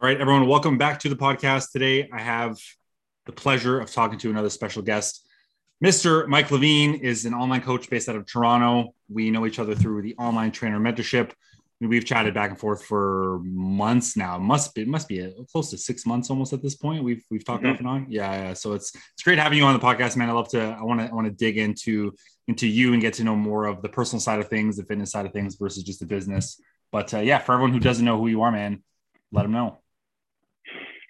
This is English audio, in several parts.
All right, everyone, welcome back to the podcast. Today, I have the pleasure of talking to another special guest. Mr. Mike Levine is an online coach based out of Toronto. We know each other through the online trainer mentorship. We've chatted back and forth for months now. Must be must be a, close to six months almost at this point. We've we've talked mm-hmm. off and on. Yeah, yeah. So it's it's great having you on the podcast, man. I love to. I want to I want to dig into into you and get to know more of the personal side of things, the fitness side of things versus just the business. But uh, yeah, for everyone who doesn't know who you are, man, let them know.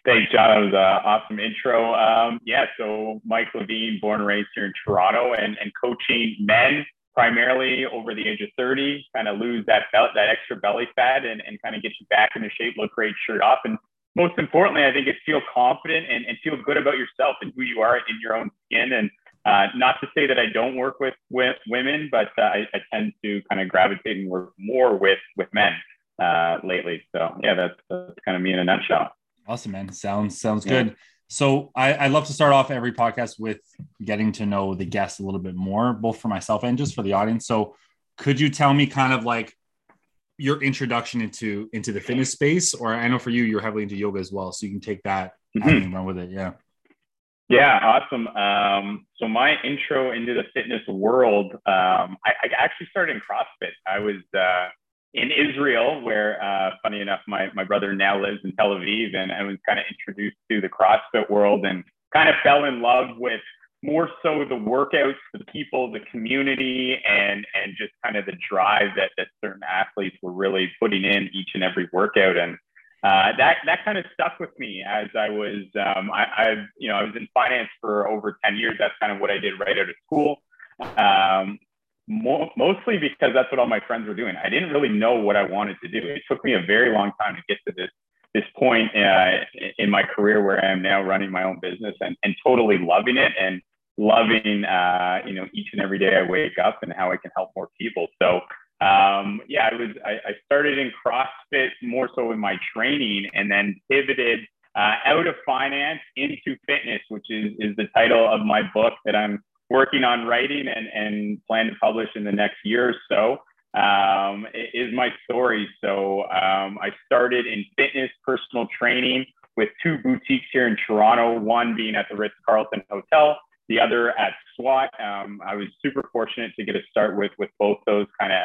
Thanks, John. That was an awesome intro. Um, yeah, so Mike Levine, born and raised here in Toronto, and, and coaching men primarily over the age of 30, kind of lose that belt, that extra belly fat, and, and kind of get you back into shape, look great, shirt off, and most importantly, I think it's feel confident and, and feel good about yourself and who you are in your own skin. And uh, not to say that I don't work with, with women, but uh, I, I, tend to kind of gravitate and work more with with men uh, lately. So yeah, that's, that's kind of me in a nutshell. Awesome, man. Sounds sounds yeah. good. So I, I love to start off every podcast with getting to know the guest a little bit more, both for myself and just for the audience. So could you tell me kind of like your introduction into into the fitness space? Or I know for you, you're heavily into yoga as well. So you can take that mm-hmm. and run with it. Yeah. Yeah, awesome. Um, so my intro into the fitness world, um, I, I, actually started in CrossFit. I was uh, in Israel, where, uh, funny enough, my, my brother now lives in Tel Aviv, and I was kind of introduced to the CrossFit world and kind of fell in love with more so the workouts, the people, the community, and and just kind of the drive that that certain athletes were really putting in each and every workout, and uh, that that kind of stuck with me as I was um, I, I've you know I was in finance for over ten years. That's kind of what I did right out of school. Um, mo- mostly because that's what all my friends were doing. I didn't really know what I wanted to do. It took me a very long time to get to this this point uh, in my career where I am now running my own business and, and totally loving it and loving uh, you know each and every day I wake up and how I can help more people. So um, yeah, I was I, I, started in CrossFit more so in my training and then pivoted uh, out of finance into fitness, which is is the title of my book that I'm working on writing and, and plan to publish in the next year or so um, is my story. So um, I started in fitness, personal training with two boutiques here in Toronto, one being at the Ritz Carlton Hotel, the other at SWAT. Um, I was super fortunate to get a start with, with both those kind of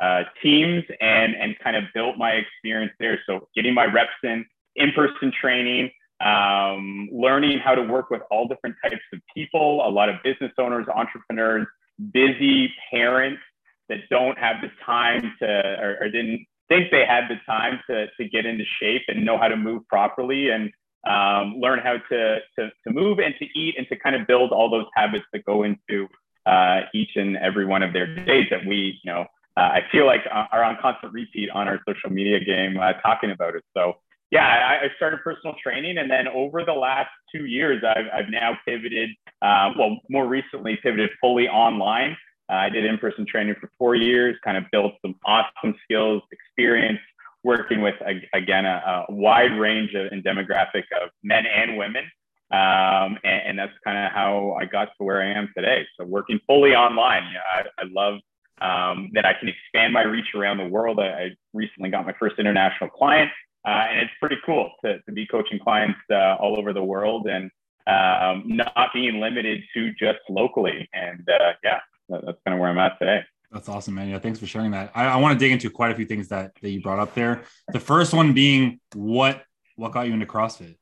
uh, teams and, and kind of built my experience there. So getting my reps in, in-person training, um, learning how to work with all different types of people, a lot of business owners, entrepreneurs, busy parents that don't have the time to or, or didn't think they had the time to, to get into shape and know how to move properly and um, learn how to, to, to move and to eat and to kind of build all those habits that go into uh, each and every one of their days that we, you know, uh, I feel like are on constant repeat on our social media game uh, talking about it. So yeah, I, I, started personal training, and then over the last two years, I've, I've now pivoted. Uh, well, more recently, pivoted fully online. Uh, I did in-person training for four years, kind of built some awesome skills, experience working with again a, a wide range of and demographic of men and women, um, and, and, that's kind of how I got to where I am today. So working fully online, I, I love um, that I can expand my reach around the world. I, I recently got my first international client. Uh, and it's pretty cool to, to be coaching clients uh, all over the world and um, not being limited to just locally. And uh, yeah, that, that's kind of where I'm at today. That's awesome, man. Yeah, thanks for sharing that. I, I want to dig into quite a few things that, that you brought up there. The first one being what what got you into CrossFit?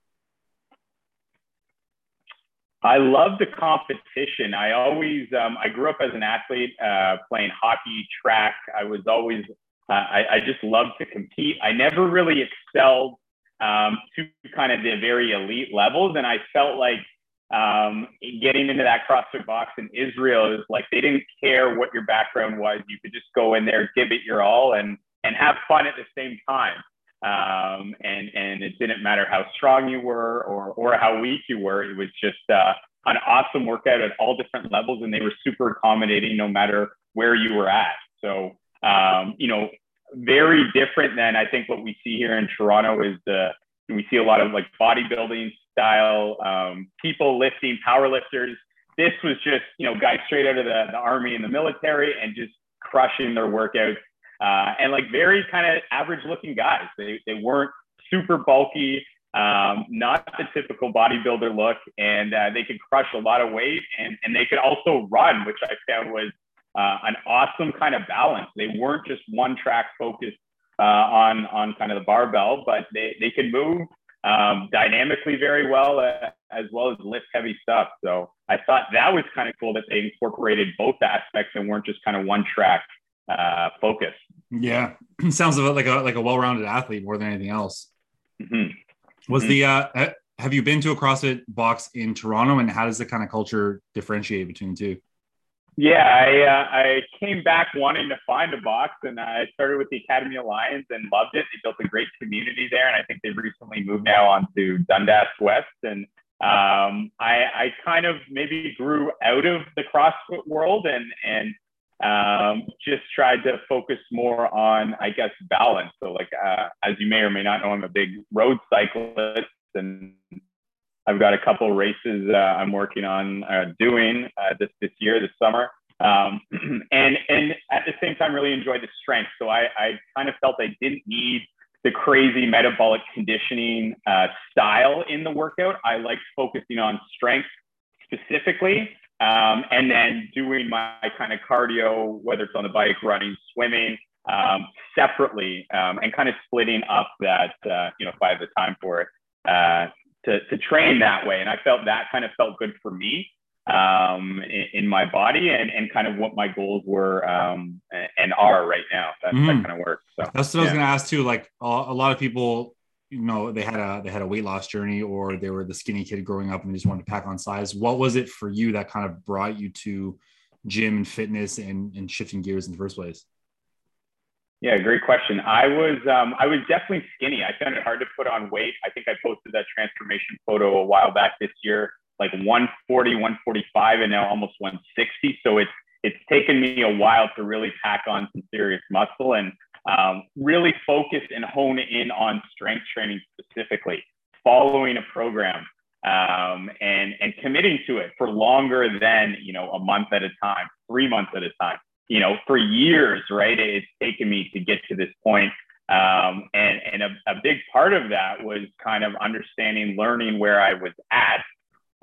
I love the competition. I always, um, I grew up as an athlete, uh, playing hockey, track. I was always uh, I, I, just love to compete. I never really excelled um, to kind of the very elite levels, and I felt like um, getting into that CrossFit box in Israel is like they didn't care what your background was. You could just go in there, give it your all, and and have fun at the same time. Um, and and it didn't matter how strong you were or or how weak you were. It was just uh, an awesome workout at all different levels, and they were super accommodating no matter where you were at. So um, you know, very different than I think what we see here in Toronto is the we see a lot of like bodybuilding style um, people lifting, power lifters. This was just you know guys straight out of the, the army and the military and just crushing their workouts uh, and like very kind of average looking guys. They they weren't super bulky, um, not the typical bodybuilder look, and uh, they could crush a lot of weight, and and they could also run, which I found was uh, an awesome kind of balance. They weren't just one track focused uh, on on kind of the barbell, but they they could move um, dynamically very well, uh, as well as lift heavy stuff. So I thought that was kind of cool that they incorporated both aspects and weren't just kind of one track uh, focus. Yeah, sounds like a like a well-rounded athlete more than anything else. Mm-hmm. Was mm-hmm. the uh, have you been to a CrossFit box in Toronto, and how does the kind of culture differentiate between the two? Yeah, I, uh, I came back wanting to find a box, and I started with the Academy Alliance and loved it. They built a great community there, and I think they've recently moved now onto Dundas West. And um, I, I kind of maybe grew out of the CrossFit world and and um, just tried to focus more on, I guess, balance. So, like uh, as you may or may not know, I'm a big road cyclist, and I've got a couple races uh, I'm working on uh, doing uh, this this year, this summer, um, and and at the same time really enjoy the strength. So I, I kind of felt I didn't need the crazy metabolic conditioning uh, style in the workout. I liked focusing on strength specifically, um, and then doing my kind of cardio, whether it's on the bike, running, swimming. Um, separately um, and kind of splitting up that uh, you know if I have the time for it uh, to, to train that way. And I felt that kind of felt good for me um, in, in, my body and, and kind of what my goals were um, and are right now. That, mm-hmm. that kind of works. So that's what yeah. I was going to ask too. Like a, a lot of people, you know, they had a they had a weight loss journey, or they were the skinny kid growing up and they just wanted to pack on size. What was it for you that kind of brought you to gym and fitness and, and shifting gears in the first place? Yeah, great question. I was um, I was definitely skinny. I found it hard to put on weight. I think I posted that transformation photo a while back this year, like 140, 145, and now almost 160. So it's it's taken me a while to really pack on some serious muscle and um, really focus and hone in on strength training specifically, following a program um, and and committing to it for longer than you know a month at a time, three months at a time you know, for years, right? It's taken me to get to this point. Um, and and a, a, big part of that was kind of understanding, learning where I was at.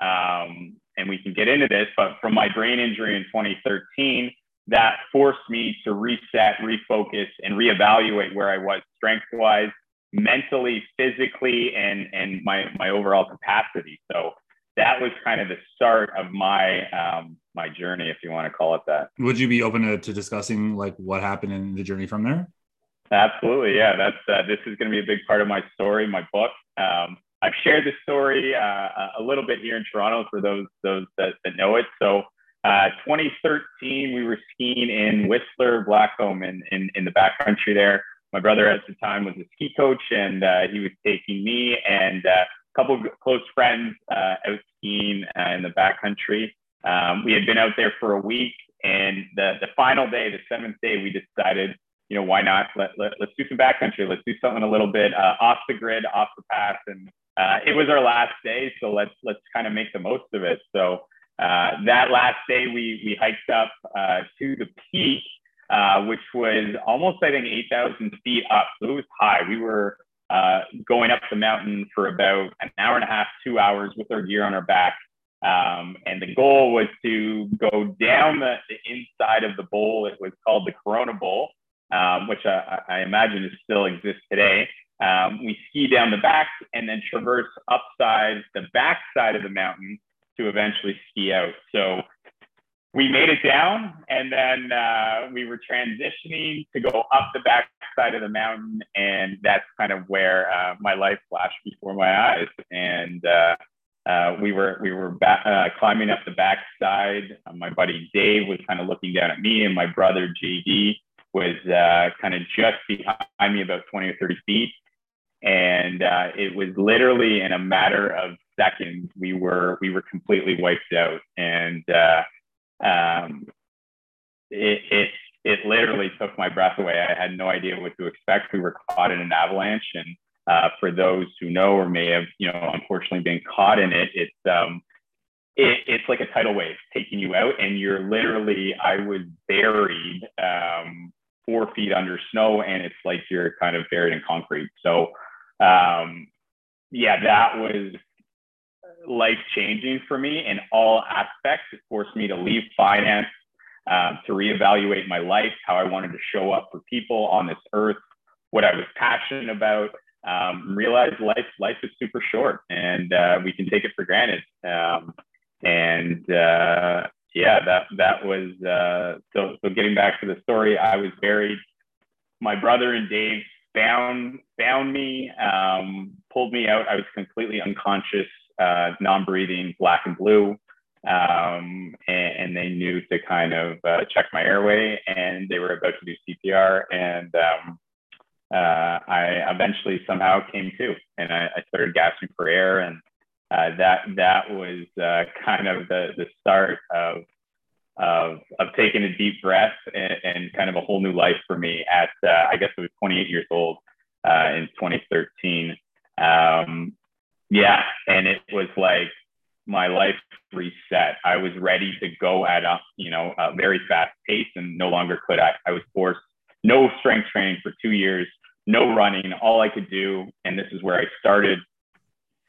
Um, and we can get into this, but from my brain injury in 2013, that forced me to reset, refocus, and reevaluate where I was strength wise, mentally, physically, and, and my, my overall capacity. So that was kind of the start of my um, my journey, if you want to call it that. Would you be open to, to discussing like what happened in the journey from there? Absolutely, yeah. That's uh, this is going to be a big part of my story, my book. Um, I've shared this story uh, a little bit here in Toronto for those those that, that know it. So, uh, 2013, we were skiing in Whistler, Blackcomb, in, in in the backcountry there. My brother at the time was a ski coach, and uh, he was taking me and uh, couple close friends uh, out skiing uh, in the backcountry. Um, we had been out there for a week, and the the final day, the seventh day, we decided, you know, why not? Let, let us do some backcountry. Let's do something a little bit uh, off the grid, off the path, and uh, it was our last day, so let's let's kind of make the most of it. So uh, that last day, we we hiked up uh, to the peak. which was almost, I think, 8,000 feet up. So it was high. We were uh, going up the mountain for about an hour and a half, two hours with our gear on our back. Um, and the goal was to go down the, the, inside of the bowl. It was called the Corona Bowl, um, which I, I, imagine is still exists today. Um, we ski down the back and then traverse upside the back side of the mountain to eventually ski out. So we made it down and then uh, we were transitioning to go up the back side of the mountain and that's kind of where uh, my life flashed before my eyes. And uh, uh we were we were uh, climbing up the back side uh, my buddy dave was kind of looking down at me and my brother jd was kind of just behind me about 20 or 30 feet. And it was literally in a matter of seconds we were we were completely wiped out. And um, it, it, it literally took my breath away. I had no idea what to expect. We were caught in an avalanche, and uh, for those who know or may have, you know, unfortunately been caught in it, it's um, it, it's like a tidal wave taking you out, and you're literally. I was buried um, four feet under snow, and it's like you're kind of buried in concrete. So um, yeah, that was life changing for me in all aspects. It forced me to leave finance, um, to reevaluate my life, how I wanted to show up for people on this earth, what I was passionate about. Um, realize life life is super short, and uh, we can take it for granted. Um, and uh, yeah, that that was uh, so. So getting back to the story, I was buried. My brother and Dave found found me, um, pulled me out. I was completely unconscious, uh, non-breathing, black and blue, um, and, and, they knew to kind of uh, check my airway, and they were about to do CPR, and um, uh, I eventually somehow came to, and I, I started gasping for air, and uh, that that was uh, kind of the the start of of of taking a deep breath and, and kind of a whole new life for me. At uh, I guess it was 28 years old uh, in 2013. Um, yeah, and it was like my life reset. I was ready to go at a you know a very fast pace, and no longer could I. I was forced no strength training for two years, no running. All I could do, and this is where I started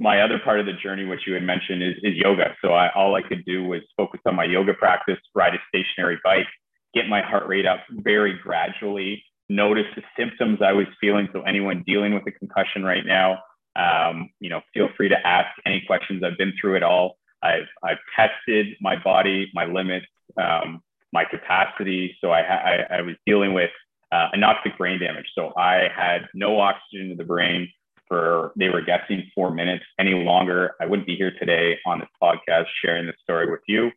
my other part of the journey, which you had mentioned, is, is yoga. So I, all I could do was focus on my yoga practice, ride a stationary bike, get my heart rate up very gradually, notice the symptoms I was feeling. So anyone dealing with a concussion right now, um, you know, feel free to ask any questions. I've been through it all. I've, I've tested my body, my limits, um, my capacity. So I, I, I was dealing with uh, anoxic brain damage. So I had no oxygen to the brain for they were guessing four minutes any longer. I wouldn't be here today on this podcast sharing this story with you.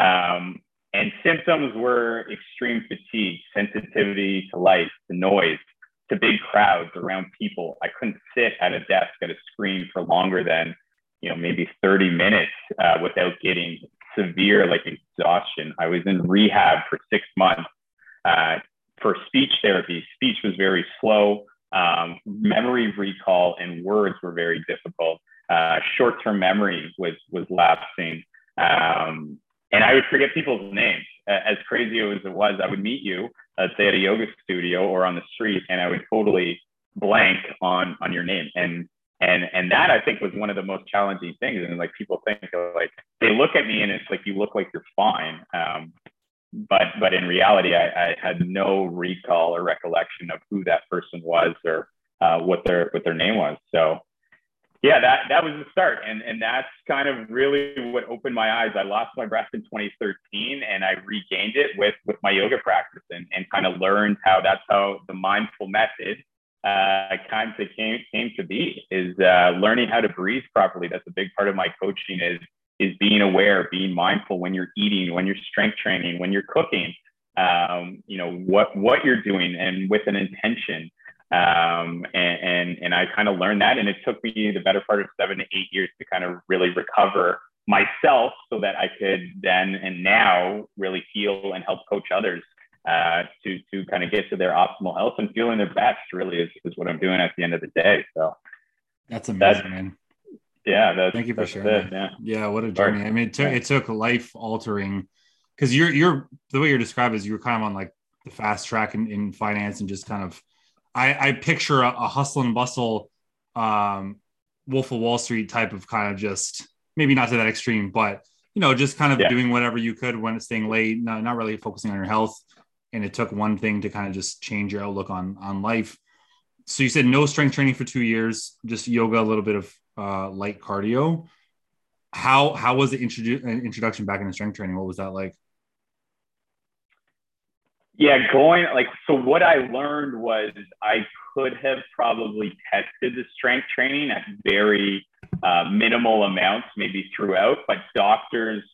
Um, and symptoms were extreme fatigue, sensitivity to light, to noise, to big crowds around people. I couldn't sit at a desk at a screen for longer than, you know, maybe 30 minutes uh, without getting severe like exhaustion. I was in rehab for six months uh, for speech therapy. Speech was very slow. Um, memory recall and words were very difficult. Uh, short-term memory was was lapsing, um, and I would forget people's names. As crazy as it was, I would meet you, let's say at a yoga studio or on the street, and I would totally blank on on your name. And and and that I think was one of the most challenging things. And like people think like they look at me and it's like you look like you're fine. Um, but but in reality, I, I, had no recall or recollection of who that person was or uh, what their what their name was. So yeah, that that was the start, and and that's kind of really what opened my eyes. I lost my breath in 2013, and I regained it with with my yoga practice, and and kind of learned how that's how the mindful method uh, kind of came came to be is uh, learning how to breathe properly. That's a big part of my coaching is is being aware, being mindful when you're eating, when you're strength training, when you're cooking, um, you know, what, what you're doing and with an intention. Um, and, and, and I kind of learned that. And it took me the better part of seven to eight years to kind of really recover myself so that I could then and now really heal and help coach others uh, to, to kind of get to their optimal health and feeling their best really is, is what I'm doing at the end of the day. So that's amazing, that's, man yeah thank you for sharing it, yeah. yeah what a journey i mean it took it took life altering because you're you're the way you're described is you were kind of on like the fast track in, in finance and just kind of i i picture a, a hustle and bustle um wolf of wall street type of kind of just maybe not to that extreme but you know just kind of yeah. doing whatever you could when it's staying late not, not really focusing on your health and it took one thing to kind of just change your outlook on on life so you said no strength training for two years just yoga a little bit of uh, light cardio. How how was the introdu- introduction back into strength training? What was that like? Yeah, going like so. What I learned was I could have probably tested the strength training at very uh, minimal amounts, maybe throughout, but doctors.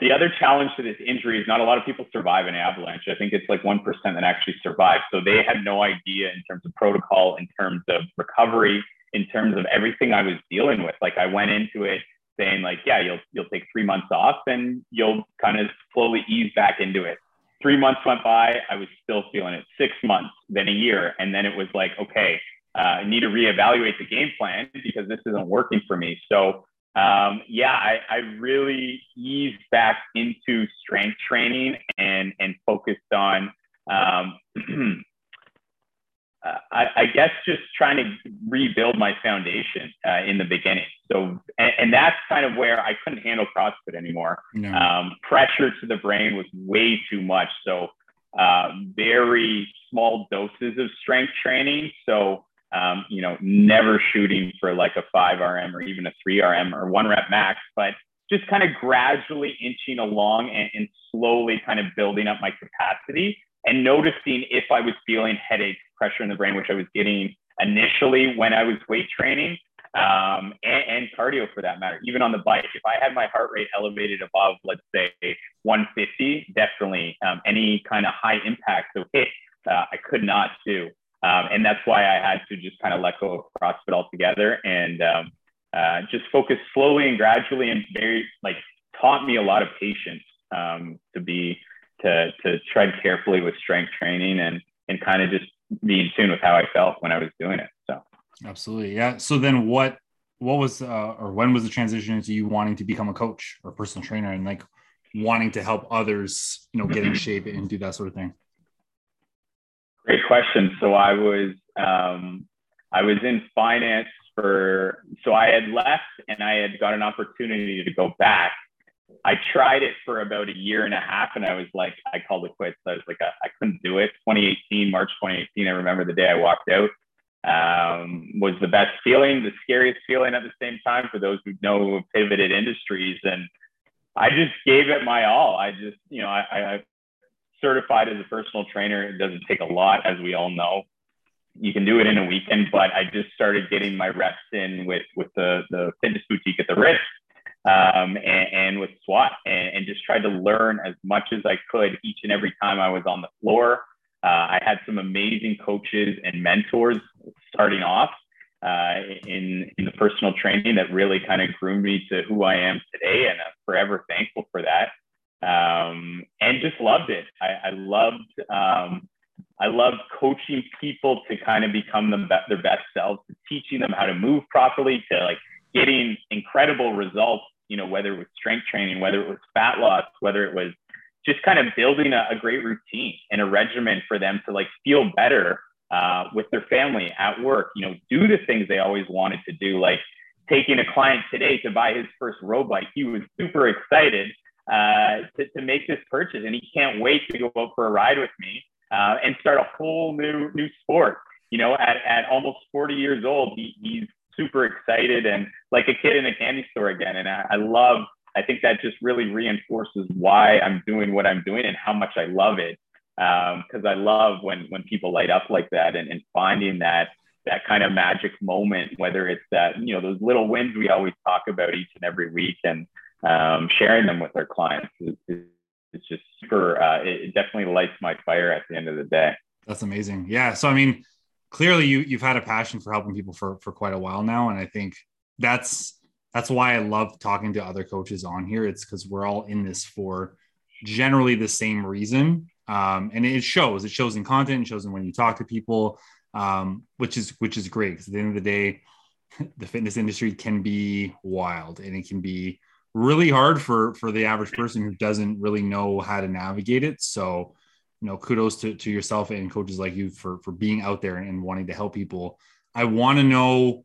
The other challenge to this injury is not a lot of people survive an avalanche. I think it's like 1% that actually survive. So they had no idea in terms of protocol, in terms of recovery, in terms of everything I was dealing with. Like I went into it saying like, yeah, you'll you'll take three months off and you'll kind of slowly ease back into it. Three months went by, I was still feeling it. Six months, then a year, and then it was like, okay, uh, I need to reevaluate the game plan because this isn't working for me. So um, yeah, I, I really eased back into strength training and and focused on um, uh, I, I, guess just trying to rebuild my foundation uh, in the beginning. So, and, and, that's kind of where I couldn't handle CrossFit anymore. No. Um, pressure to the brain was way too much. So, uh, very small doses of strength training. So, um, you know, never shooting for like a five RM or even a three RM or one rep max, but just kind of gradually inching along and, and slowly kind of building up my capacity and noticing if I was feeling headaches, pressure in the brain, which I was getting initially when I was weight training um, and, and, cardio for that matter, even on the bike. If I had my heart rate elevated above, let's say 150, definitely um, any kind of high impact so HIIT, uh, I could not do. Um, and that's why I had to just kind of let go of CrossFit altogether and um, uh, just focus slowly and gradually and very like taught me a lot of patience um, to be to to tread carefully with strength training and and kind of just be in tune with how I felt when I was doing it. So absolutely, yeah. So then, what what was uh, or when was the transition into you wanting to become a coach or personal trainer and like wanting to help others, you know, get in shape and do that sort of thing? Great question. So I was um, I was in finance for so I had left and I had got an opportunity to go back I tried it for about a year and a half and I was like, I called it quits. I was like, I, I couldn't do it. 2018, March 2018, I remember the day I walked out um, was the best feeling, the scariest feeling at the same time for those who know pivoted industries. And I just gave it my all. I just, you know, I, I certified as a personal trainer. It doesn't take a lot, as we all know. You can do it in a weekend, but I just started getting my reps in with with the the fitness boutique at the Ritz um, and, and, with SWAT and, and, just tried to learn as much as I could each and every time I was on the floor. Uh, I had some amazing coaches and mentors starting off uh, in, in the personal training that really kind of groomed me to who I am today. And I'm forever thankful for that. Um, and just loved it. I, I loved, um, I loved coaching people to kind of become the, their best selves, teaching them how to move properly, to like getting incredible results, you know, whether it was strength training, whether it was fat loss, whether it was just kind of building a, a great routine and a regimen for them to like feel better uh, with their family at work, you know, do the things they always wanted to do, like taking a client today to buy his first road bike. He was super excited uh, to, to make this purchase and he can't wait to go out for a ride with me uh, and start a whole new, new sport. You know, at, at almost 40 years old, he, he's super excited and like a kid in a candy store again. And I, I love, I think that just really reinforces why I'm doing what I'm doing and how much I love it. Because um, I love when when people light up like that and, and finding that that kind of magic moment, whether it's that you know those little wins we always talk about each and every week, and um, sharing them with our clients is it's just super. Uh, it definitely lights my fire at the end of the day. That's amazing. Yeah. So I mean, clearly you you've had a passion for helping people for for quite a while now, and I think that's that's why I love talking to other coaches on here. It's because we're all in this for generally the same reason, um, and it shows. It shows in content. It shows in when you talk to people, um, which is which is great. Because at the end of the day, the fitness industry can be wild, and it can be really hard for for the average person who doesn't really know how to navigate it. So you know, kudos to, to yourself and coaches like you for for being out there and, wanting to help people. I want to know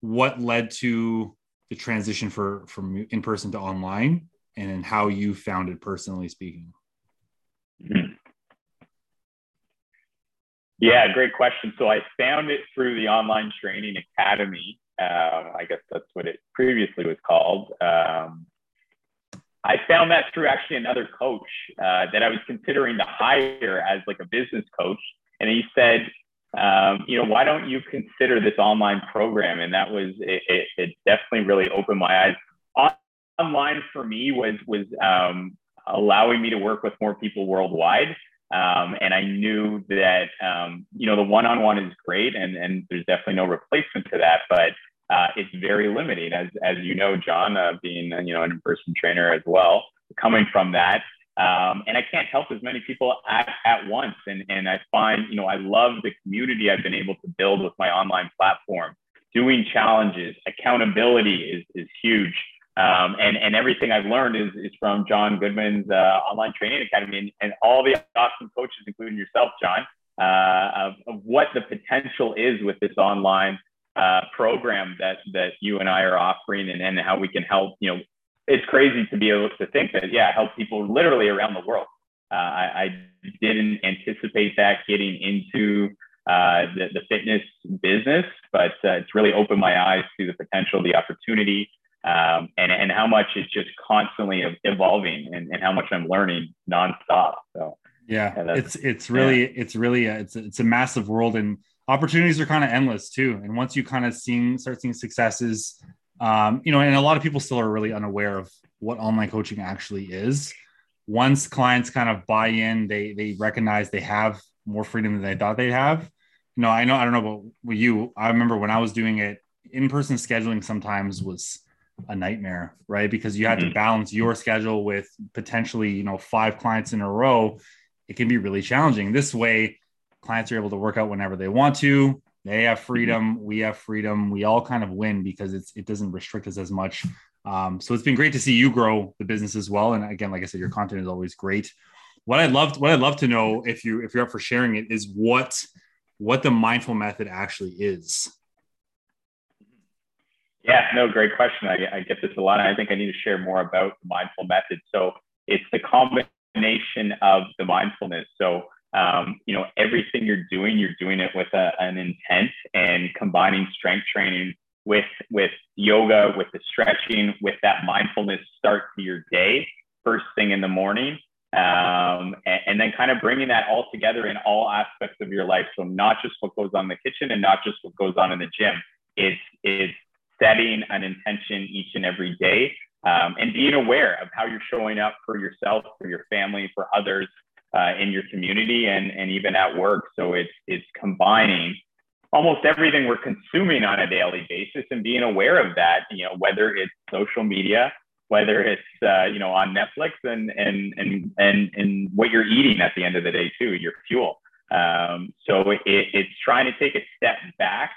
what led to the transition for from in person to online and how you found it personally speaking. Yeah, great question. So I found it through the online training academy. Uh, I guess that's what it previously was called. Um, I found that through actually another coach uh, that I was considering to hire as like a business coach. And he said, um, you know, why don't you consider this online program? And that was, it, it, it definitely really opened my eyes. On, online for me was, was um, allowing me to work with more people worldwide. Um, and I knew that, um, you know, the one-on-one is great and, and there's definitely no replacement to that, but uh, it's very limiting, as as you know, John, uh, being you know an in-person trainer as well, coming from that. Um, and I can't help as many people at, at once. And, and I find, you know, I love the community I've been able to build with my online platform. Doing challenges, accountability is, is huge. Um, and, and everything I've learned is, is from Jon Goodman's uh, online training academy and, and all the awesome coaches, including yourself, John, uh, of, of what the potential is with this online uh, program that that you and I are offering, and, and how we can help. You know, it's crazy to be able to think that yeah, help people literally around the world. Uh, I, I, didn't anticipate that getting into uh, the, the fitness business, but uh, it's really opened my eyes to the potential, the opportunity, um, and, and how much it's just constantly evolving and, and how much I'm learning nonstop. So yeah, yeah it's it's really yeah. it's really a, it's a, it's a massive world and opportunities are kind of endless too. And once you kind of seeing start seeing successes, um, you know, and a lot of people still are really unaware of what online coaching actually is. Once clients kind of buy in, they they recognize they have more freedom than they thought they'd have. You know, I know I don't know about you. I remember when I was doing it, in person scheduling sometimes was a nightmare, right? Because you had mm-hmm. to balance your schedule with potentially, you know, five clients in a row. It can be really challenging. This way, clients are able to work out whenever they want to. They have mm-hmm. freedom. We have freedom. We all kind of win because it's it doesn't restrict us as much. Um, so it's been great to see you grow the business as well. And again, like I said, your content is always great. What I'd love what I'd love to know if you if you're up for sharing it is what what the mindful method actually is. Yeah, no, great question. I, I get this a lot. I think I need to share more about the mindful method. So it's the combination of the mindfulness. So um, you know, everything you're doing, you're doing it with a, an intent and combining strength training with with yoga, with the stretching, with that mindfulness start to your day first thing in the morning, um, and, and, then kind of bringing that all together in all aspects of your life. So not just what goes on in the kitchen and not just what goes on in the gym. It's it's setting an intention each and every day um, and being aware of how you're showing up for yourself, for your family, for others uh, in your community, and, and even at work. So it's, it's combining almost everything we're consuming on a daily basis and being aware of that, you know, whether it's social media, whether it's, uh, you know, on Netflix and, and, and, and, and what you're eating at the end of the day too, your fuel. Um, so it, it's trying to take a step back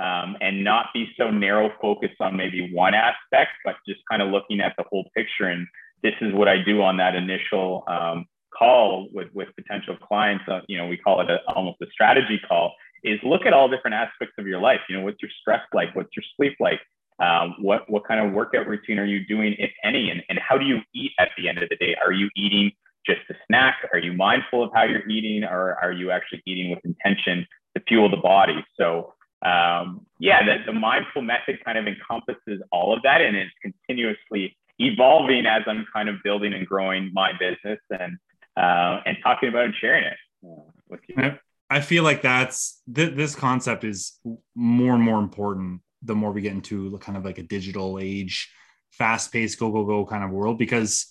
um, and not be so narrow focused on maybe one aspect, but just kind of looking at the whole picture. And this is what I do on that initial um, call with, with potential clients. Uh, you know, we call it a, almost a strategy call. Is look at all different aspects of your life. You know, what's your stress like? What's your sleep like? Um, what what kind of workout routine are you doing, if any? And, and how do you eat at the end of the day? Are you eating just a snack? Are you mindful of how you're eating, or are you actually eating with intention to fuel the body? So um, yeah, the, the mindful method kind of encompasses all of that and it's continuously evolving as I'm kind of building and growing my business and uh, and talking about and sharing it uh, with you. I feel like that's th- this concept is more and more important the more we get into kind of like a digital age, fast paced, go, go, go kind of world because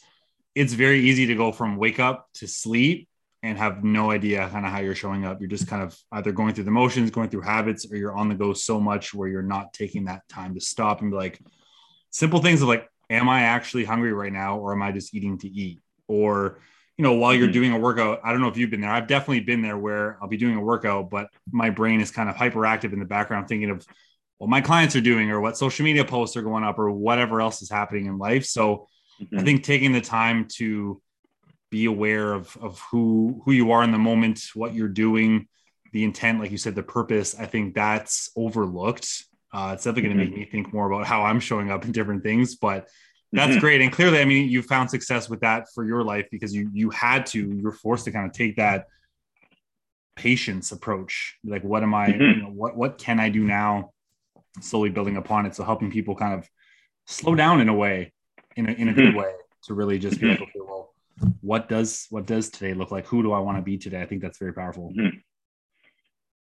it's very easy to go from wake up to sleep and have no idea kind of how you're showing up. You're just kind of either going through the motions, going through habits, or you're on the go so much where you're not taking that time to stop and be like, simple things of like, am I actually hungry right now, or am I just eating to eat? Or, you know, while you're mm-hmm. doing a workout, I don't know if you've been there. I've definitely been there where I'll be doing a workout, but my brain is kind of hyperactive in the background, thinking of what my clients are doing or what social media posts are going up or whatever else is happening in life. So mm-hmm. I think taking the time to be aware of of who who you are in the moment, what you're doing, the intent, like you said, the purpose. I think that's overlooked. Uh, it's definitely going to make mm-hmm. me think more about how I'm showing up in different things, but that's mm-hmm. great. And clearly, I mean, you found success with that for your life because you you had to, you were forced to kind of take that patience approach. Like, what am I? Mm-hmm. You know, what what can I do now? Slowly building upon it, so helping people kind of slow down in a way, in a in a good mm-hmm. way, to really just be like, okay, well, what does what does today look like? Who do I want to be today? I think that's very powerful. Mm-hmm.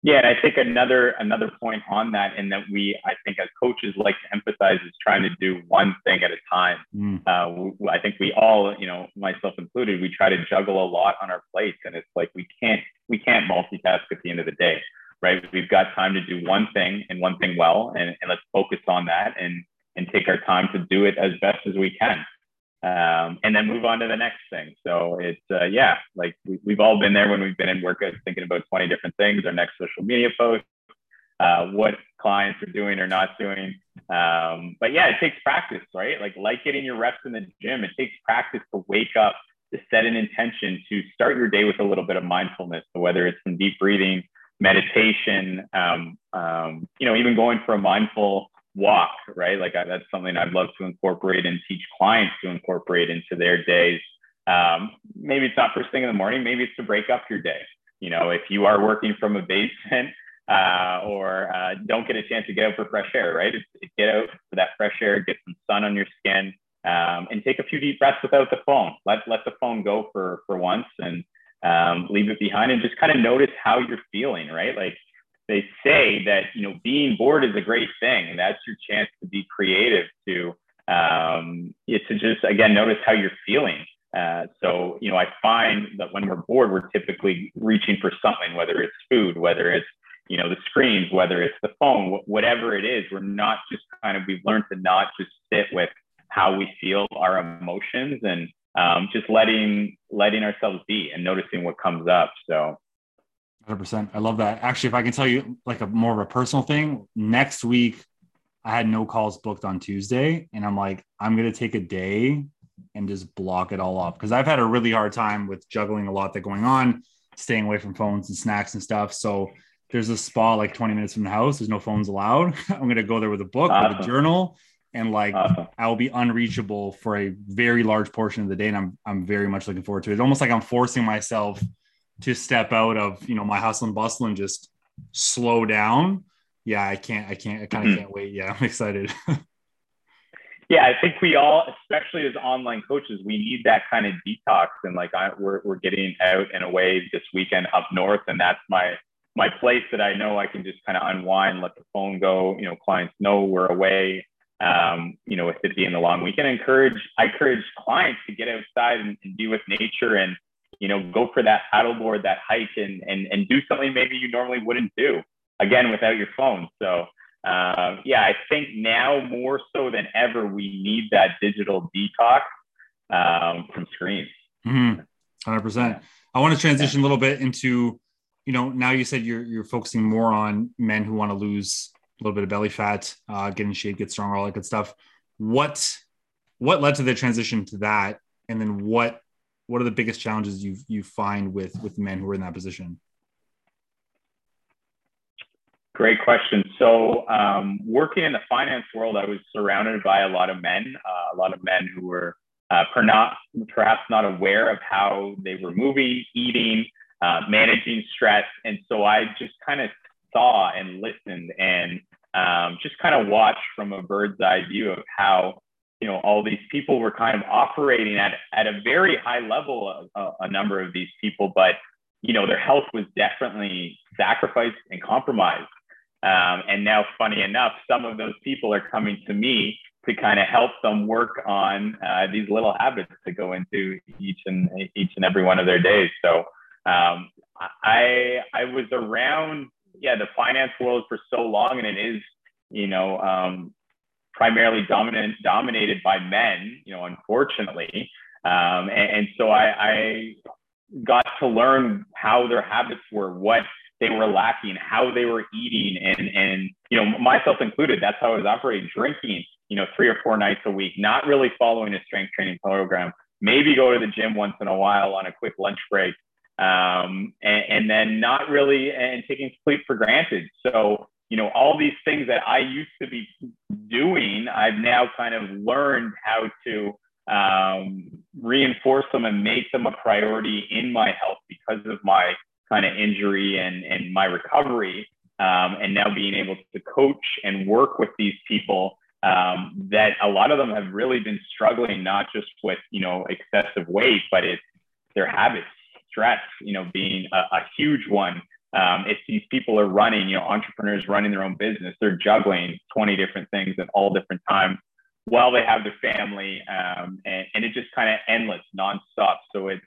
Yeah, and I think another another point on that, and that we I think as coaches like to emphasize is trying to do one thing at a time. Mm. Uh, I think we all, you know, myself included, we try to juggle a lot on our plates, and it's like we can't we can't multitask at the end of the day, right? We've got time to do one thing and one thing well, and, and let's focus on that and and take our time to do it as best as we can um, and then move on to the next thing. So it's uh, yeah, like we, have all been there when we've been in workouts thinking about 20 different things, our next social media post, uh, what clients are doing or not doing. Um, but yeah, it takes practice, right? Like like getting your reps in the gym, it takes practice to wake up to set an intention to start your day with a little bit of mindfulness. So whether it's some deep breathing, meditation, um, um, you know, even going for a mindful walk, right? Like I, that's something I'd love to incorporate and teach clients to incorporate into their days. Um, maybe it's not first thing in the morning. Maybe it's to break up your day. You know, if you are working from a basement uh, or uh, don't get a chance to get out for fresh air, right? It's, it's get out for that fresh air, get some sun on your skin, um, and take a few deep breaths without the phone. Let let the phone go for for once and um, leave it behind, and just kind of notice how you're feeling, right? Like they say that you know being bored is a great thing, and that's your chance to be creative to um, to just again notice how you're feeling. Uh, so you know I find that when we're bored, we're typically reaching for something, whether it's food, whether it's you know the screens whether it's the phone whatever it is we're not just kind of we've learned to not just sit with how we feel our emotions and um, just letting letting ourselves be and noticing what comes up so 100% i love that actually if i can tell you like a more of a personal thing next week i had no calls booked on tuesday and i'm like i'm going to take a day and just block it all off because i've had a really hard time with juggling a lot that going on staying away from phones and snacks and stuff so there's a spa like 20 minutes from the house. There's no phones allowed. I'm gonna go there with a book, awesome. with a journal, and like awesome. I will be unreachable for a very large portion of the day. And I'm I'm very much looking forward to it. It's almost like I'm forcing myself to step out of you know my hustle and bustle and just slow down. Yeah, I can't. I can't. I kind of mm-hmm. can't wait. Yeah, I'm excited. yeah, I think we all, especially as online coaches, we need that kind of detox. And like I, we're we're getting out and away this weekend up north, and that's my my place that I know I can just kind of unwind, let the phone go. You know, clients know we're away. Um, you know, with it being the long weekend, encourage I encourage clients to get outside and, and be with nature and you know go for that paddleboard, that hike, and and and do something maybe you normally wouldn't do again without your phone. So uh, yeah, I think now more so than ever we need that digital detox um, from screens. Mm-hmm. 100%. I want to transition a little bit into you know, now you said you're you're focusing more on men who want to lose a little bit of belly fat, uh, get in shape, get stronger, all that good stuff. What what led to the transition to that, and then what what are the biggest challenges you you find with with men who are in that position? Great question. So, um, working in the finance world, I was surrounded by a lot of men, uh, a lot of men who were uh, perhaps not aware of how they were moving, eating, uh, managing stress. And so I just kind of saw and listened and um, just kind of watched from a bird's eye view of how you know all these people were kind of operating at at a very high level a, a number of these people but you know their health was definitely sacrificed and compromised. Um, and now funny enough some of those people are coming to me to kind of help them work on uh, these little habits to go into each and each and every one of their days. So um, I I was around yeah the finance world for so long, and it is you know um, primarily dominant dominated by men. You know, unfortunately, um, and, and, so I, I got to learn how their habits were, what they were lacking, how they were eating, and and you know myself included. That's how I was operating, drinking. You know, three or four nights a week, not really following a strength training program. Maybe go to the gym once in a while on a quick lunch break, um, and, and, then not really and taking sleep for granted. So, you know, all these things that I used to be doing, I've now kind of learned how to um, reinforce them and make them a priority in my health because of my kind of injury and, and my recovery. Um, and now being able to coach and work with these people um, that a lot of them have really been struggling, not just with, you know, excessive weight, but it's their habits stress, you know, being a, a huge one. Um, if these people are running, you know, entrepreneurs running their own business, they're juggling 20 different things at all different times while they have their family. Um, and, and it's just kind of endless, nonstop. So it's,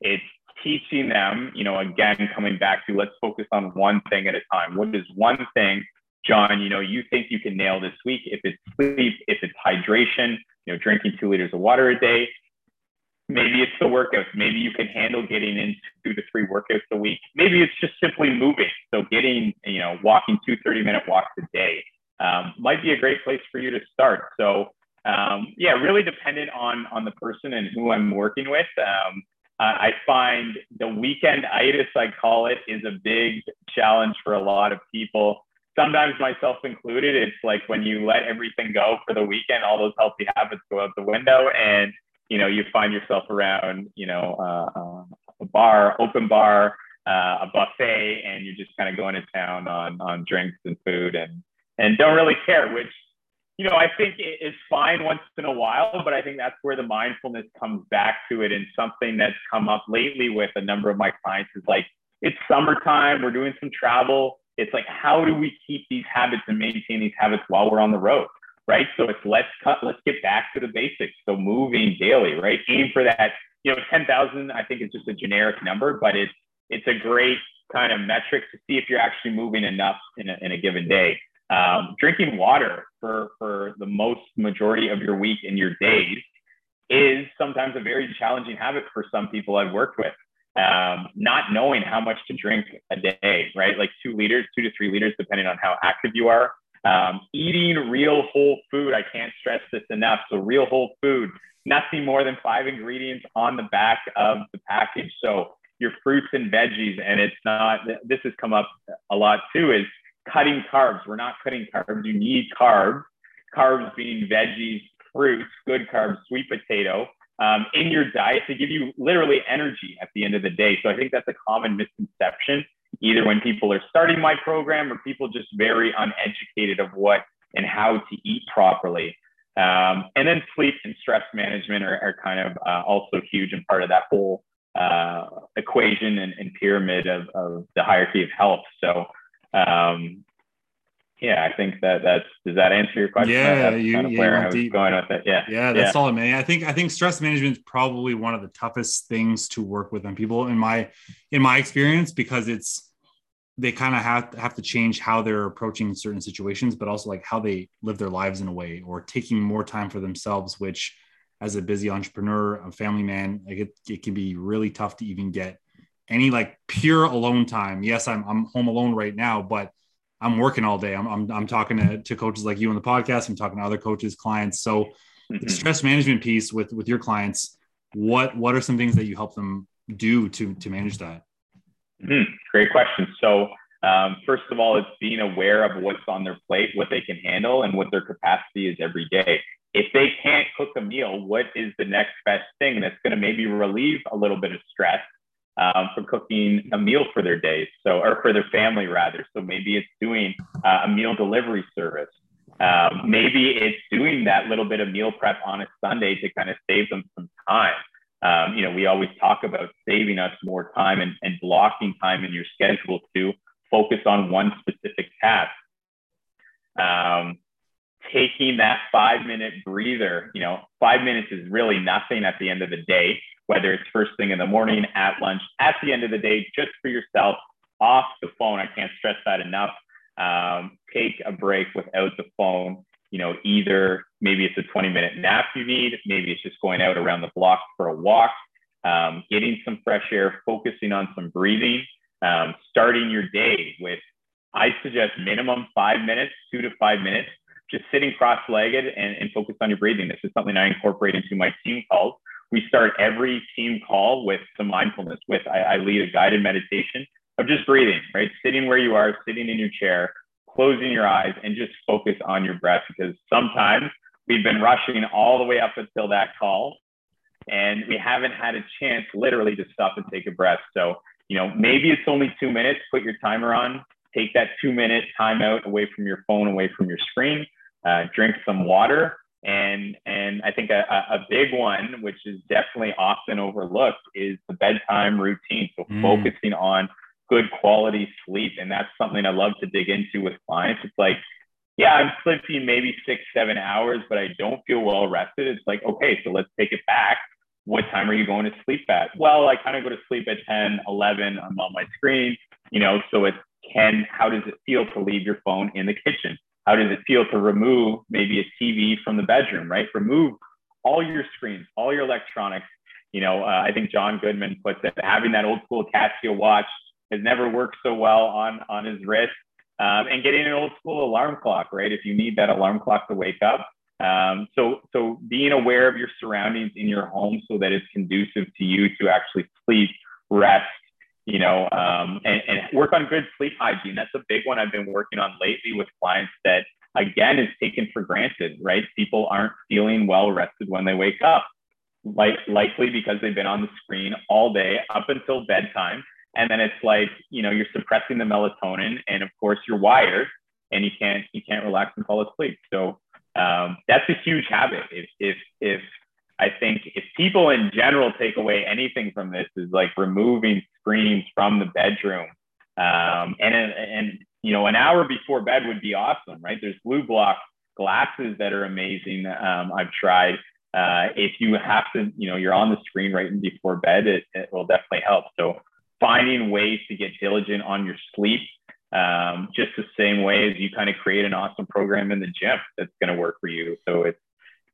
it's teaching them, you know, again, coming back to let's focus on one thing at a time. What is one thing, John, you know, you think you can nail this week? If it's sleep, if it's hydration, you know, drinking two liters of water a day, Maybe it's the workouts. Maybe you can handle getting in two to three workouts a week. Maybe it's just simply moving. So getting, you know, walking two 30 minute walks a day um, might be a great place for you to start. So um, yeah, really dependent on on the person and who I'm working with. Um, I find the weekend itis, I call it, is a big challenge for a lot of people. Sometimes myself included. It's like when you let everything go for the weekend, all those healthy habits go out the window, and you know you find yourself around, you know, uh, uh, a bar, open bar, uh, a buffet, and you're just kind of going to town on on drinks and food, and and don't really care, which you know, I think it's fine once in a while, but I think that's where the mindfulness comes back to it. And something that's come up lately with a number of my clients is like, it's summertime, we're doing some travel. It's like, how do we keep these habits and maintain these habits while we're on the road? Right. So it's let's cut, let's get back to the basics. So moving daily, right? Aim for that, you know, 10,000, I think it's just a generic number, but it's, it's a great kind of metric to see if you're actually moving enough in a, in a given day. Um, drinking water for, for the most majority of your week and your days is sometimes a very challenging habit for some people I've worked with. Um, not knowing how much to drink a day, right? Like two liters, two to three liters, depending on how active you are. Um, eating real whole food, I can't stress this enough. So, real whole food, nothing more than five ingredients on the back of the package. So, your fruits and veggies, and it's not, this has come up a lot too, is cutting carbs. We're not cutting carbs. You need carbs. Carbs being veggies, fruits, good carbs, sweet potato um, in your diet to give you literally energy at the end of the day. So I think that's a common misconception, either when people are starting my program or people just very uneducated of what and how to eat properly. Um, and then sleep and stress management are, are kind of uh, also huge and part of that whole uh, equation and, and pyramid of, of the hierarchy of health. So um, yeah, I think that that's does that answer your question? Yeah, that's you, kind of yeah, where I was deep. going with it. Yeah, Yeah, that's solid, man. I think I think stress management is probably one of the toughest things to work with on people in my in my experience because it's they kind of have have to change how they're approaching certain situations, but also like how they live their lives in a way or taking more time for themselves, which as a busy entrepreneur, a family man, like it, it can be really tough to even get any like pure alone time. Yes, I'm I'm home alone right now, but I'm working all day. I'm I'm, I'm talking to, to coaches like you on the podcast. I'm talking to other coaches, clients. So the Mhm. stress management piece with with your clients, what what are some things that you help them do to to manage that? Mhm. Great question. So, um, first of all, it's being aware of what's on their plate, what they can handle, and what their capacity is every day. If they can't cook a meal, what is the next best thing that's going to maybe relieve a little bit of stress um, for cooking a meal for their days? So, or for their family rather. So maybe it's doing uh, a meal delivery service. Um, maybe it's doing that little bit of meal prep on a Sunday to kind of save them some time. Um, you know, we always talk about saving us more time and, and blocking time in your schedule to focus on one specific task. Um, taking that five minute breather, you know, five minutes is really nothing at the end of the day, whether it's first thing in the morning, at lunch, at the end of the day, just for yourself, off the phone. I can't stress that enough. Um, take a break without the phone. You know, either maybe it's a 20 minute nap you need, maybe it's just going out around the block for a walk, um, getting some fresh air, focusing on some breathing, um, starting your day with, I suggest minimum five minutes, two to five minutes, just sitting cross legged and, and focus on your breathing. This is something I incorporate into my team calls. We start every team call with some mindfulness, with I, I lead a guided meditation of just breathing, right? Sitting where you are, sitting in your chair, closing your eyes, and just focus on your breath because sometimes we've been rushing all the way up until that call and we haven't had a chance literally to stop and take a breath. So, you know, maybe it's only two minutes, put your timer on, take that two minute timeout away from your phone, away from your screen, uh, drink some water. And, and I think a, a big one, which is definitely often overlooked, is the bedtime routine. So Mm. focusing on good quality sleep. And that's something I love to dig into with clients. It's like, yeah, I'm sleeping maybe six, seven hours, but I don't feel well rested. It's like, okay, so let's take it back. What time are you going to sleep at? Well, I kind of go to sleep at 10, 11. I'm on my screen, you know, so it's can, how does it feel to leave your phone in the kitchen? How does it feel to remove maybe a TV from the bedroom, right? Remove all your screens, all your electronics. You know, uh, I think Jon Goodman puts it, having that old school Casio watch has never worked so well on, on his wrist. Um, and getting an old school alarm clock, right? If you need that alarm clock to wake up, Um, so, so being aware of your surroundings in your home so that it's conducive to you to actually sleep, rest, you know, um, and, and work on good sleep hygiene. That's a big one I've been working on lately with clients that again is taken for granted, right? People aren't feeling well rested when they wake up, like likely because they've been on the screen all day up until bedtime. And then it's like, you know, you're suppressing the melatonin and of course you're wired and you can't, you can't relax and fall asleep. So um, that's a huge habit. If, if, if I think if people in general take away anything from this is like removing screens from the bedroom um, and, and you know, an hour before bed would be awesome, right? There's blue block glasses that are amazing. Um, I've tried. Uh, if you have to, you know, you're on the screen right before bed, it, it will definitely help. So finding ways to get diligent on your sleep, um, just the same way as you kind of create an awesome program in the gym that's going to work for you. So it's,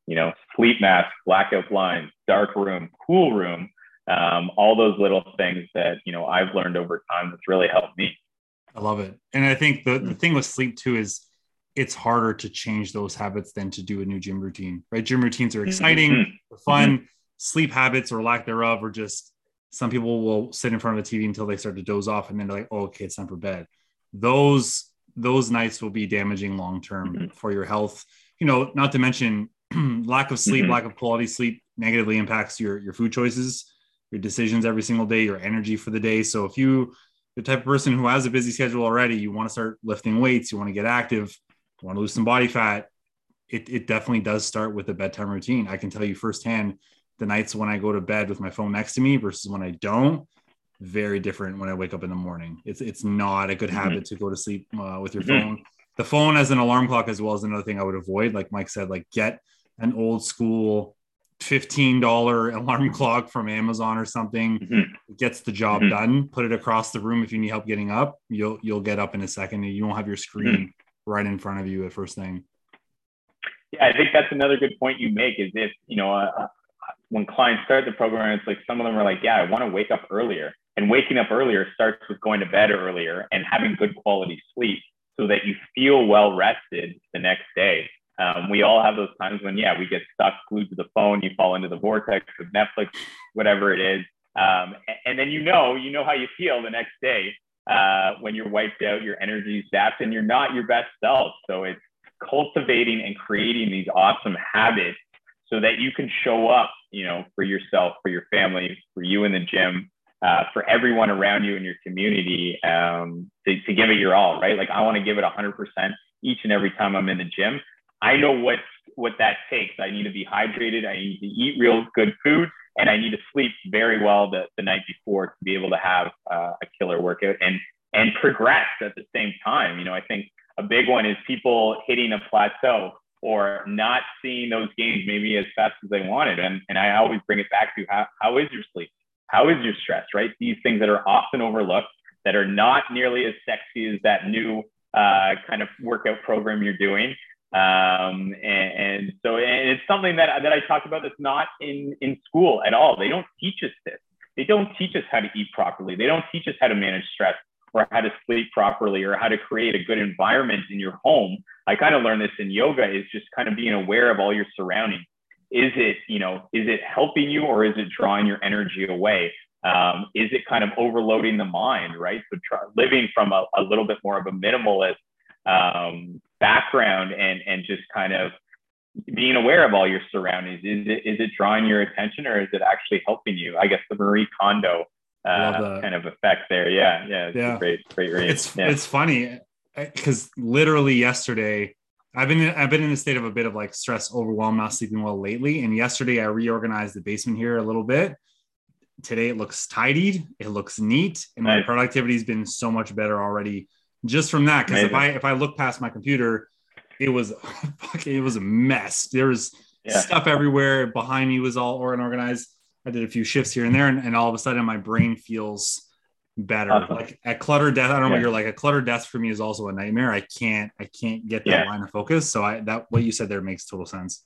you know, sleep mask, blackout blinds, dark room, cool room, um, all those little things that, you know, I've learned over time that's really helped me. I love it. And I think the, the mm. thing with sleep too is it's harder to change those habits than to do a new gym routine, right? Gym routines are exciting, mm-hmm. fun. Mm-hmm. Sleep habits or lack thereof are just some people will sit in front of the TV until they start to doze off and then they're like, oh, okay, it's time for bed. Those those nights will be damaging long term mm-hmm. for your health. You know, not to mention lack of sleep, mm-hmm. lack of quality sleep negatively impacts your your food choices, your decisions every single day, your energy for the day. So if you the type of person who has a busy schedule already, you want to start lifting weights, you want to get active, you want to lose some body fat, it, it definitely does start with a bedtime routine. I can tell you firsthand the nights when I go to bed with my phone next to me versus when I don't, very different when I wake up in the morning. It's it's not a good mm-hmm. habit to go to sleep uh, with your mm-hmm. phone. The phone as an alarm clock as well as another thing I would avoid. Like Mike said, like get an old school $15 alarm clock from Amazon or something mm-hmm. gets the job mm-hmm. done. Put it across the room if you need help getting up. You'll you'll get up in a second and you won't have your screen mm-hmm. right in front of you at first thing. Yeah, I think that's another good point you make is if, you know, uh, when clients start the program, it's like some of them are like, yeah, I want to wake up earlier. And waking up earlier starts with going to bed earlier and having good quality sleep so that you feel well rested the next day. Um, we all have those times when, yeah, we get stuck glued to the phone, you fall into the vortex of Netflix, whatever it is. Um, and then you know, you know how you feel the next day uh, when you're wiped out, your energy zapped, and you're not your best self. So it's cultivating and creating these awesome habits so that you can show up, you know, for yourself, for your family, for you in the gym, uh, for everyone around you in your community um, to, to give it your all, right? Like I want to give it 100% each and every time I'm in the gym. I know what what that takes. I need to be hydrated. I need to eat real good food, and I need to sleep very well the, the night before to be able to have uh, a killer workout and and progress at the same time. You know, I think a big one is people hitting a plateau or not seeing those gains maybe as fast as they wanted. And, and I always bring it back to how, how is your sleep? How is your stress, right? These things that are often overlooked, that are not nearly as sexy as that new uh, kind of workout program you're doing. Um, and, and, so and it's something that, that I talk about that's not in, in school at all. They don't teach us this. They don't teach us how to eat properly. They don't teach us how to manage stress or how to sleep properly or how to create a good environment in your home. I kind of learned this in yoga is just kind of being aware of all your surroundings. Is it, you know, is it helping you or is it drawing your energy away? Um, is it kind of overloading the mind, right? So try, living from a, a little bit more of a minimalist um, background and and just kind of being aware of all your surroundings. Is it is it drawing your attention or is it actually helping you? I guess the Marie Kondo uh, kind of effect there. Yeah, yeah, yeah. great, great read. It's yeah. it's funny because literally yesterday. I've been I've been in a state of a bit of like stress, overwhelm, not sleeping well lately. And yesterday I reorganized the basement here a little bit. Today it looks tidied, it looks neat, and nice. my productivity has been so much better already just from that. Because if I if I look past my computer, it was it was a mess. There was yeah. stuff everywhere. Behind me was all unorganized. I did a few shifts here and there, and, and all of a sudden my brain feels better. Awesome. Like at clutter death, I don't know yeah. what you're like. A clutter death for me is also a nightmare. I can't I can't get that yeah. line of focus. So I that what you said there makes total sense.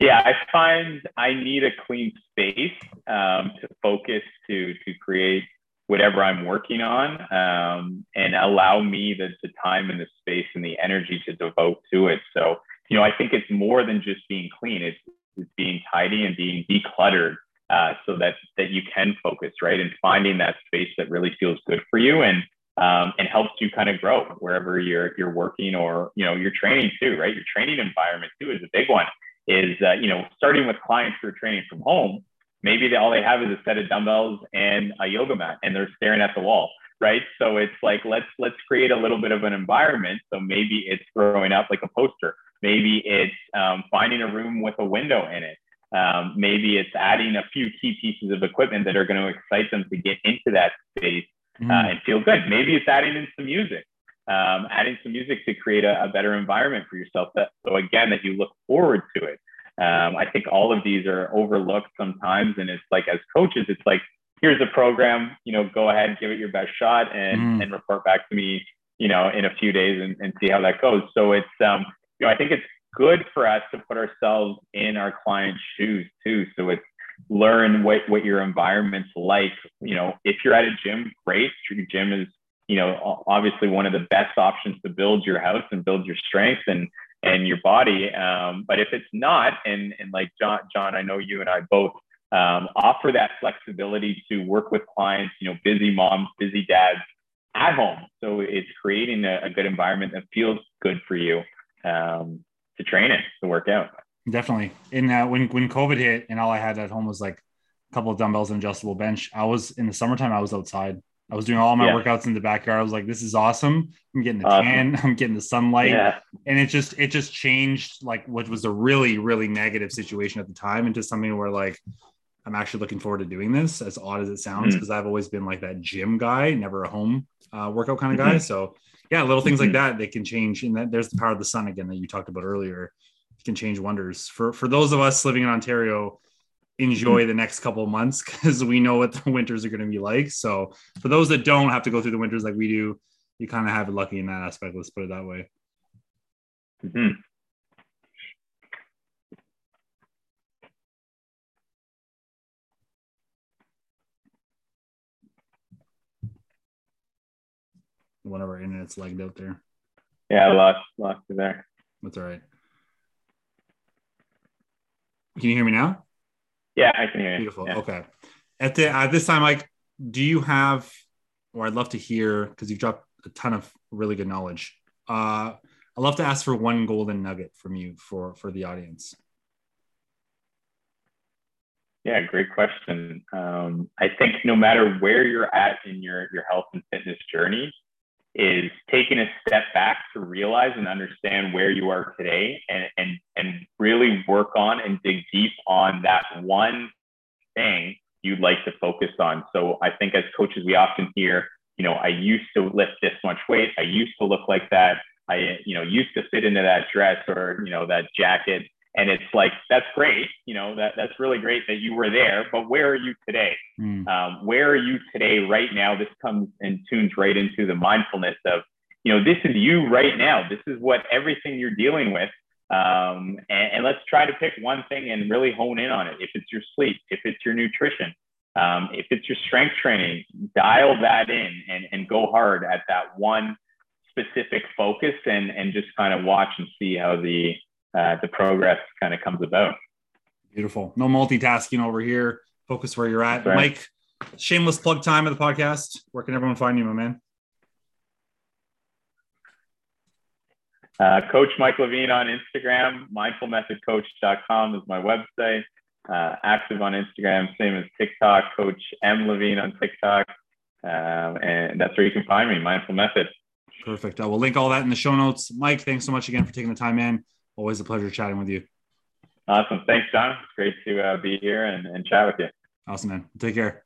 Yeah, I find I need a clean space um, to focus to to create whatever I'm working on um, and allow me the, the time and the space and the energy to devote to it. So, you know, I think it's more than just being clean. It's, it's being tidy and being decluttered uh, so that that you can focus, right? And finding that space that really feels good for you and um, and helps you kind of grow wherever you're you're working or you know you're training too, right? Your training environment too is a big one. Is uh, you know starting with clients who are training from home maybe they, all they have is a set of dumbbells and a yoga mat and they're staring at the wall right so it's like let's let's create a little bit of an environment so maybe it's throwing up like a poster maybe it's um, finding a room with a window in it um, maybe it's adding a few key pieces of equipment that are going to excite them to get into that space uh, mm. and feel good maybe it's adding in some music um, adding some music to create a, a better environment for yourself that, so again that you look forward to it um, I think all of these are overlooked sometimes. And it's like, as coaches, it's like, here's a program, you know, go ahead, give it your best shot and, mm. and report back to me, you know, in a few days and, and see how that goes. So it's, um, you know, I think it's good for us to put ourselves in our client's shoes too. So it's learn what, what your environment's like. You know, if you're at a gym, great. Your gym is, you know, obviously one of the best options to build your house and build your strength. And and your body. Um, but if it's not, and, and like John, John, I know you and I both um, offer that flexibility to work with clients, you know, busy moms, busy dads at home. So it's creating a, a good environment that feels good for you um, to train it, to work out. Definitely. And uh, when, when COVID hit and all I had at home was like a couple of dumbbells and adjustable bench, I was in the summertime, I was outside I was doing all my yeah. workouts in the backyard. I was like, this is awesome. I'm getting the awesome. tan, I'm getting the sunlight. Yeah. And it just it just changed like what was a really, really negative situation at the time into something where like I'm actually looking forward to doing this, as odd as it sounds, because mm-hmm. I've always been like that gym guy, never a home uh, workout kind of guy. Mm-hmm. So yeah, little things mm-hmm. like that they can change. And that there's the power of the sun again that you talked about earlier. It can change wonders. For for those of us living in Ontario, enjoy mm-hmm. the next couple of months because we know what the winters are going to be like. So for those that don't have to go through the winters like we do, you kind of have it lucky in that aspect. Let's put it that way. Mm-hmm. One of our internet's lagged out there. Yeah, I lost lost you there. That's all right. Can you hear me now? Yeah, I can hear you. Beautiful. Yeah. Okay. At the at this time, like, do you have, or I'd love to hear because you've dropped a ton of really good knowledge. Uh, I'd love to ask for one golden nugget from you for for the audience. Yeah, great question. Um, I think no matter where you're at in your your health and fitness journey, is taking a step back to realize and understand where you are today and, and, and really work on and dig deep on that one thing you'd like to focus on. So I think as coaches, we often hear, you know, I used to lift this much weight. I used to look like that. I, you know, used to fit into that dress or, you know, that jacket and it's like that's great you know that that's really great that you were there but where are you today? Mm. um, where are you today right now? This comes and tunes right into the mindfulness of you know this is you right now. This is what everything you're dealing with. Um, and, and, let's try to pick one thing and really hone in on it. If it's your sleep if it's your nutrition um, if it's your strength training dial that in and, and go hard at that one specific focus and and just kind of watch and see how the uh, the progress kind of comes about. Beautiful. No multitasking over here. Focus where you're at. Right. Mike, shameless plug time of the podcast. Where can everyone find you, my man? Uh, Coach Mike Levine on Instagram. Mindfulmethodcoach.com is my website. Uh, active on Instagram, same as TikTok. Coach M Levine on TikTok, um, and that's where you can find me. Mindful Method. Perfect. I will link all that in the show notes. Mike, thanks so much again for taking the time in. Always a pleasure chatting with you. Awesome. Thanks, John. It's great to uh, be here and, and chat with you. Awesome, man. Take care.